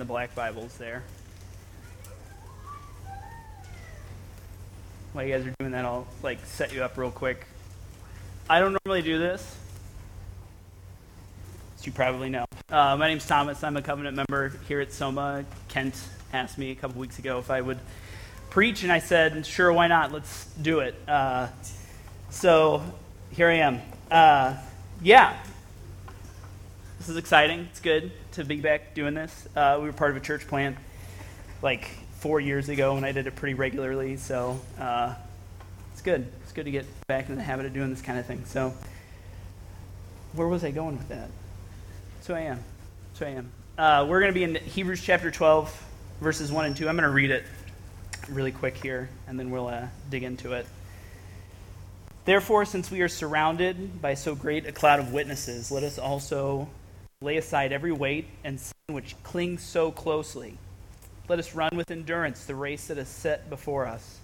the black Bibles there. While you guys are doing that, I'll like set you up real quick. I don't normally do this, as you probably know. Uh, my name's Thomas. I'm a covenant member here at Soma. Kent asked me a couple weeks ago if I would preach, and I said, sure, why not? Let's do it. Uh, so here I am. Uh, yeah, this is exciting. It's good to be back doing this. Uh, we were part of a church plant like four years ago, and I did it pretty regularly. So uh, it's good. It's good to get back in the habit of doing this kind of thing. So where was I going with that? So I am. So I am. Uh, we're going to be in Hebrews chapter 12, verses 1 and 2. I'm going to read it really quick here, and then we'll uh, dig into it. Therefore, since we are surrounded by so great a cloud of witnesses, let us also lay aside every weight and sin which clings so closely. Let us run with endurance the race that is set before us,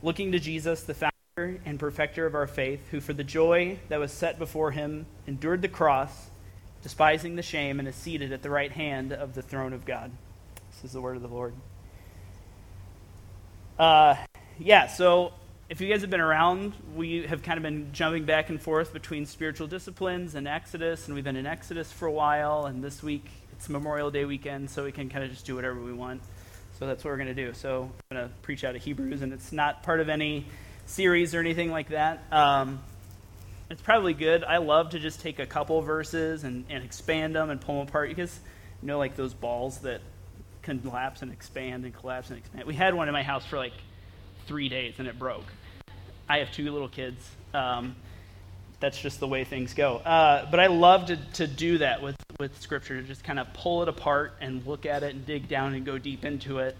looking to Jesus, the founder and perfecter of our faith, who for the joy that was set before him endured the cross, despising the shame, and is seated at the right hand of the throne of God. This is the word of the Lord. Uh, yeah, so if you guys have been around, we have kind of been jumping back and forth between spiritual disciplines and Exodus, and we've been in Exodus for a while, and this week it's Memorial Day weekend, so we can kind of just do whatever we want. So that's what we're going to do. So I'm going to preach out of Hebrews, and it's not part of any series or anything like that. Um, it's probably good. I love to just take a couple verses and, and expand them and pull them apart because, you know, like those balls that collapse and expand and collapse and expand. We had one in my house for like three days and it broke. I have two little kids. Um, that's just the way things go. Uh, but I love to, to do that with, with Scripture, to just kind of pull it apart and look at it and dig down and go deep into it.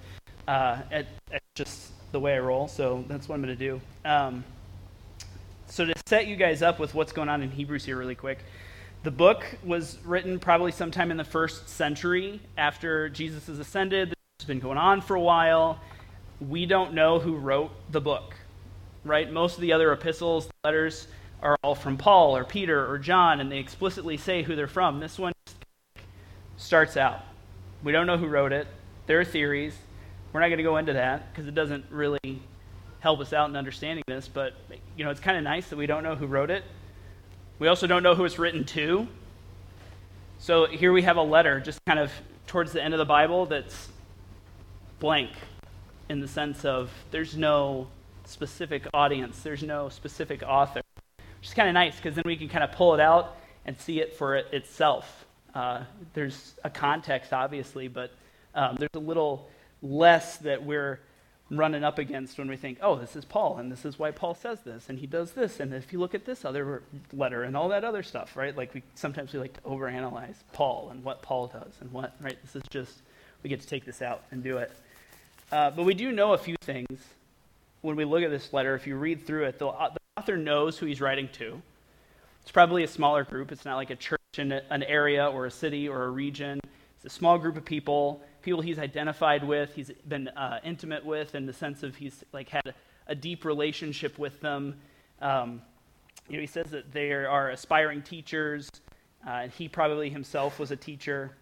Uh, at, at just the way I roll, so that's what I'm going to do. Um, so, to set you guys up with what's going on in Hebrews here, really quick, the book was written probably sometime in the first century after Jesus has ascended. It's been going on for a while we don't know who wrote the book, right? Most of the other epistles, letters, are all from Paul or Peter or John, and they explicitly say who they're from. This one starts out. We don't know who wrote it. There are theories. We're not going to go into that because it doesn't really help us out in understanding this, but you know, it's kind of nice that we don't know who wrote it. We also don't know who it's written to. So here we have a letter just kind of towards the end of the Bible that's blank in the sense of there's no specific audience, there's no specific author, which is kind of nice because then we can kind of pull it out and see it for it itself. Uh, there's a context, obviously, but um, there's a little less that we're running up against when we think, oh, this is Paul, and this is why Paul says this, and he does this, and if you look at this other letter and all that other stuff, right? Like we sometimes we like to overanalyze Paul and what Paul does and what, right? This is just we get to take this out and do it. Uh, but we do know a few things when we look at this letter. If you read through it, the, uh, the author knows who he's writing to. It's probably a smaller group. It's not like a church in a, an area or a city or a region. It's a small group of people, people he's identified with, he's been uh, intimate with, in the sense of he's like had a, deep relationship with them. Um, you know, he says that they are aspiring teachers, uh, and he probably himself was a teacher.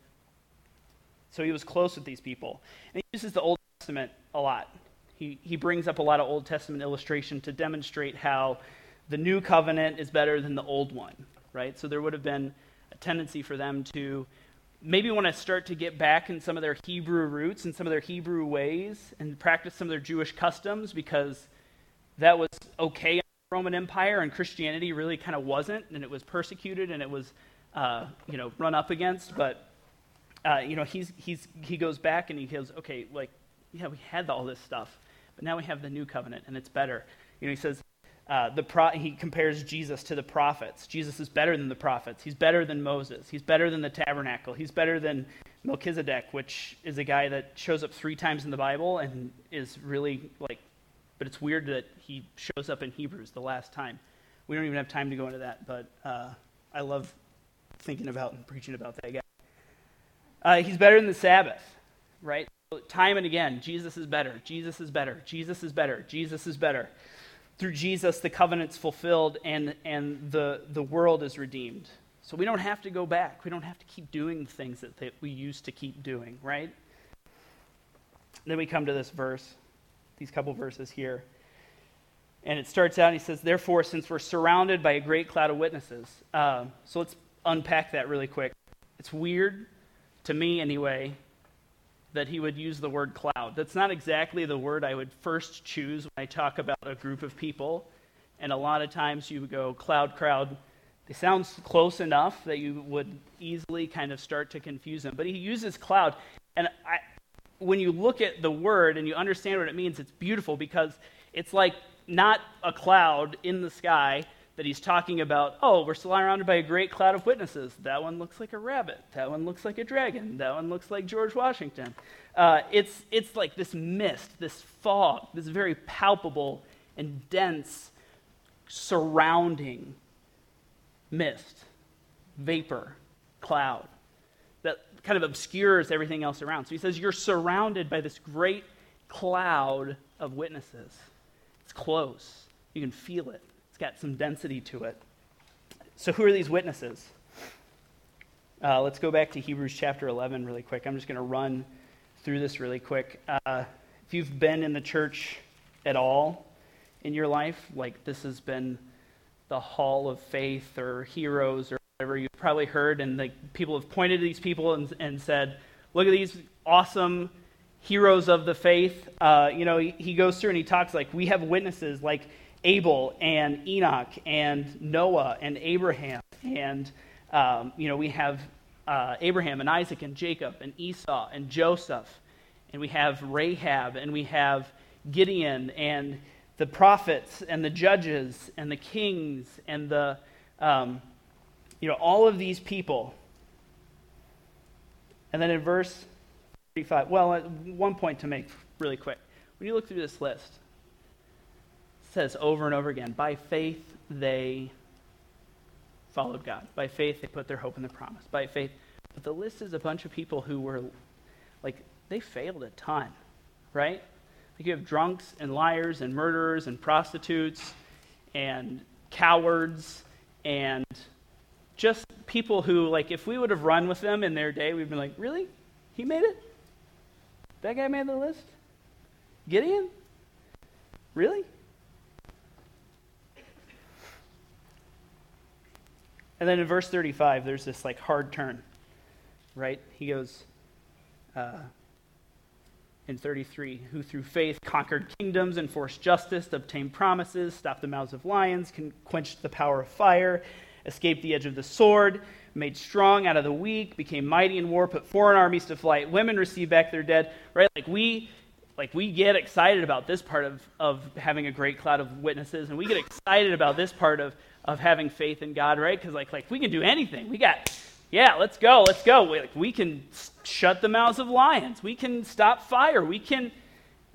So he was close with these people. And he uses the Old Testament a lot. He, he brings up a lot of Old Testament illustration to demonstrate how the new covenant is better than the old one, right? So there would have been a tendency for them to maybe want to start to get back in some of their Hebrew roots and some of their Hebrew ways and practice some of their Jewish customs because that was okay in the Roman Empire and Christianity really kind of wasn't, and it was persecuted and it was, uh, you know, run up against. But, uh, you know, he's, he's, he goes back and he goes, okay, like, yeah, we had all this stuff, but now we have the new covenant, and it's better. You know, he says, uh, the pro- he compares Jesus to the prophets. Jesus is better than the prophets. He's better than Moses. He's better than the tabernacle. He's better than Melchizedek, which is a guy that shows up three times in the Bible and is really like, but it's weird that he shows up in Hebrews the last time. We don't even have time to go into that, but uh, I love thinking about and preaching about that guy. Uh, he's better than the Sabbath, right? Time and again, Jesus is better, Jesus is better, Jesus is better, Jesus is better. Through Jesus, the covenant's fulfilled and, and the, the world is redeemed. So we don't have to go back. We don't have to keep doing the things that, that we used to keep doing, right? Then we come to this verse, these couple verses here. And it starts out, and he says, Therefore, since we're surrounded by a great cloud of witnesses. Uh, so let's unpack that really quick. It's weird, to me anyway, that he would use the word cloud. That's not exactly the word I would first choose when I talk about a group of people. And a lot of times you would go cloud, crowd. They sound close enough that you would easily kind of start to confuse them. But he uses cloud. And I, when you look at the word and you understand what it means, it's beautiful because it's like not a cloud in the sky that he's talking about, oh, we're surrounded by a great cloud of witnesses. That one looks like a rabbit. That one looks like a dragon. That one looks like George Washington. Uh, it's, it's like this mist, this fog, this very palpable and dense surrounding mist, vapor, cloud that kind of obscures everything else around. So he says, You're surrounded by this great cloud of witnesses. It's close, you can feel it got some density to it. So, who are these witnesses? Uh, let's go back to Hebrews chapter 11 really quick. I'm just going to run through this really quick. Uh, if you've been in the church at all in your life, like this has been the hall of faith or heroes or whatever, you've probably heard, and the people have pointed to these people and, and said, Look at these awesome heroes of the faith. Uh, you know, he, he goes through and he talks like, We have witnesses like Abel and Enoch and Noah and Abraham. And, um, you know, we have uh, Abraham and Isaac and Jacob and Esau and Joseph. And we have Rahab and we have Gideon and the prophets and the judges and the kings and the, um, you know, all of these people. And then in verse 35, well, one point to make really quick. When you look through this list, says over and over again by faith they followed God. By faith they put their hope in the promise. By faith. But the list is a bunch of people who were like, they failed a ton, right? Like you have drunks and liars and murderers and prostitutes and cowards and just people who, like, if we would have run with them in their day, we'd been like, really? He made it? That guy made the list? Gideon? Really? And then in verse 35, there's this like hard turn, right? He goes uh, in 33 who through faith conquered kingdoms, enforced justice, obtained promises, stopped the mouths of lions, quenched the power of fire, escaped the edge of the sword, made strong out of the weak, became mighty in war, put foreign armies to flight, women received back their dead, right? Like we like we get excited about this part of, of having a great cloud of witnesses and we get excited about this part of of having faith in God, right? Because like like we can do anything. We got yeah, let's go, let's go. We, like, we can shut the mouths of lions. We can stop fire. We can,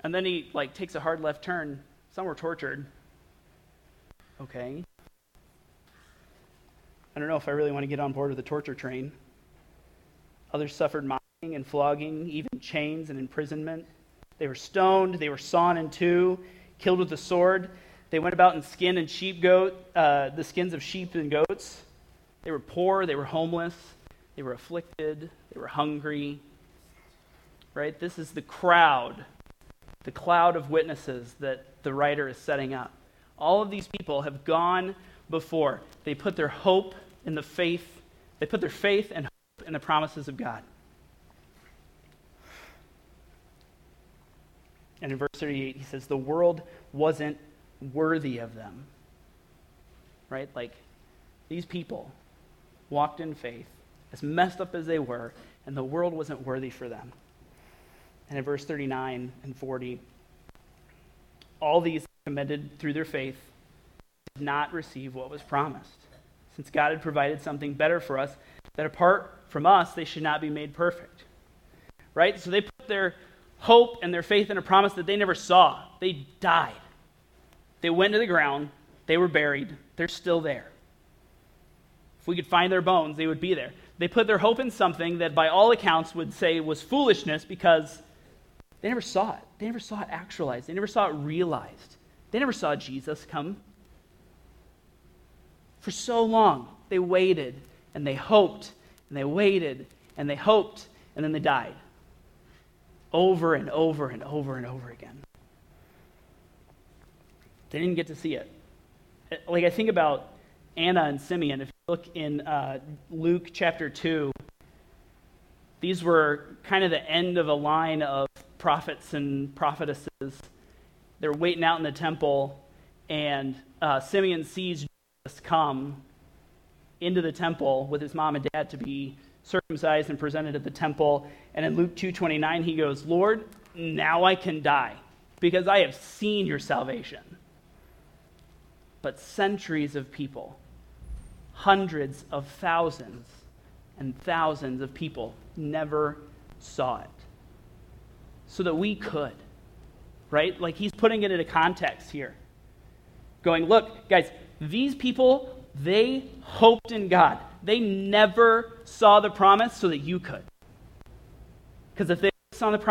and then he like takes a hard left turn. Some were tortured. Okay. I don't know if I really want to get on board with the torture train. Others suffered mocking and flogging, even chains and imprisonment. They were stoned. They were sawn in two, killed with the sword. They went about in skin and sheep goat, uh, the skins of sheep and goats. They were poor, they were homeless, they were afflicted, they were hungry. Right? This is the crowd, the cloud of witnesses that the writer is setting up. All of these people have gone before. They put their hope in the faith, they put their faith and hope in the promises of God. And in verse 38, he says, The world wasn't worthy of them. Right? Like, these people walked in faith, as messed up as they were, and the world wasn't worthy for them. And in verse 39 and 40, all these commended through their faith did not receive what was promised, since God had provided something better for us, that apart from us, they should not be made perfect. Right? So they put their hope and their faith in a promise that they never saw. They died. They went to the ground, they were buried, they're still there. If we could find their bones, they would be there. They put their hope in something that, by all accounts, would say was foolishness because they never saw it. They never saw it actualized. They never saw it realized. They never saw Jesus come. For so long, they waited and they hoped and they waited and they hoped and then they died. Over and over and over and over again. They didn't get to see it. Like, I think about Anna and Simeon. If you look in uh, Luke chapter 2, these were kind of the end of a line of prophets and prophetesses. They're waiting out in the temple, and uh, Simeon sees Jesus come into the temple with his mom and dad to be circumcised and presented at the temple. And in Luke 2:29 he goes, "Lord, now I can die because I have seen your salvation." But centuries of people, hundreds of thousands and thousands of people never saw it. So that we could. Right? Like he's putting it into context here. Going, look, guys, these people they hoped in God. They never saw the promise so that you could. Because if they saw the promise,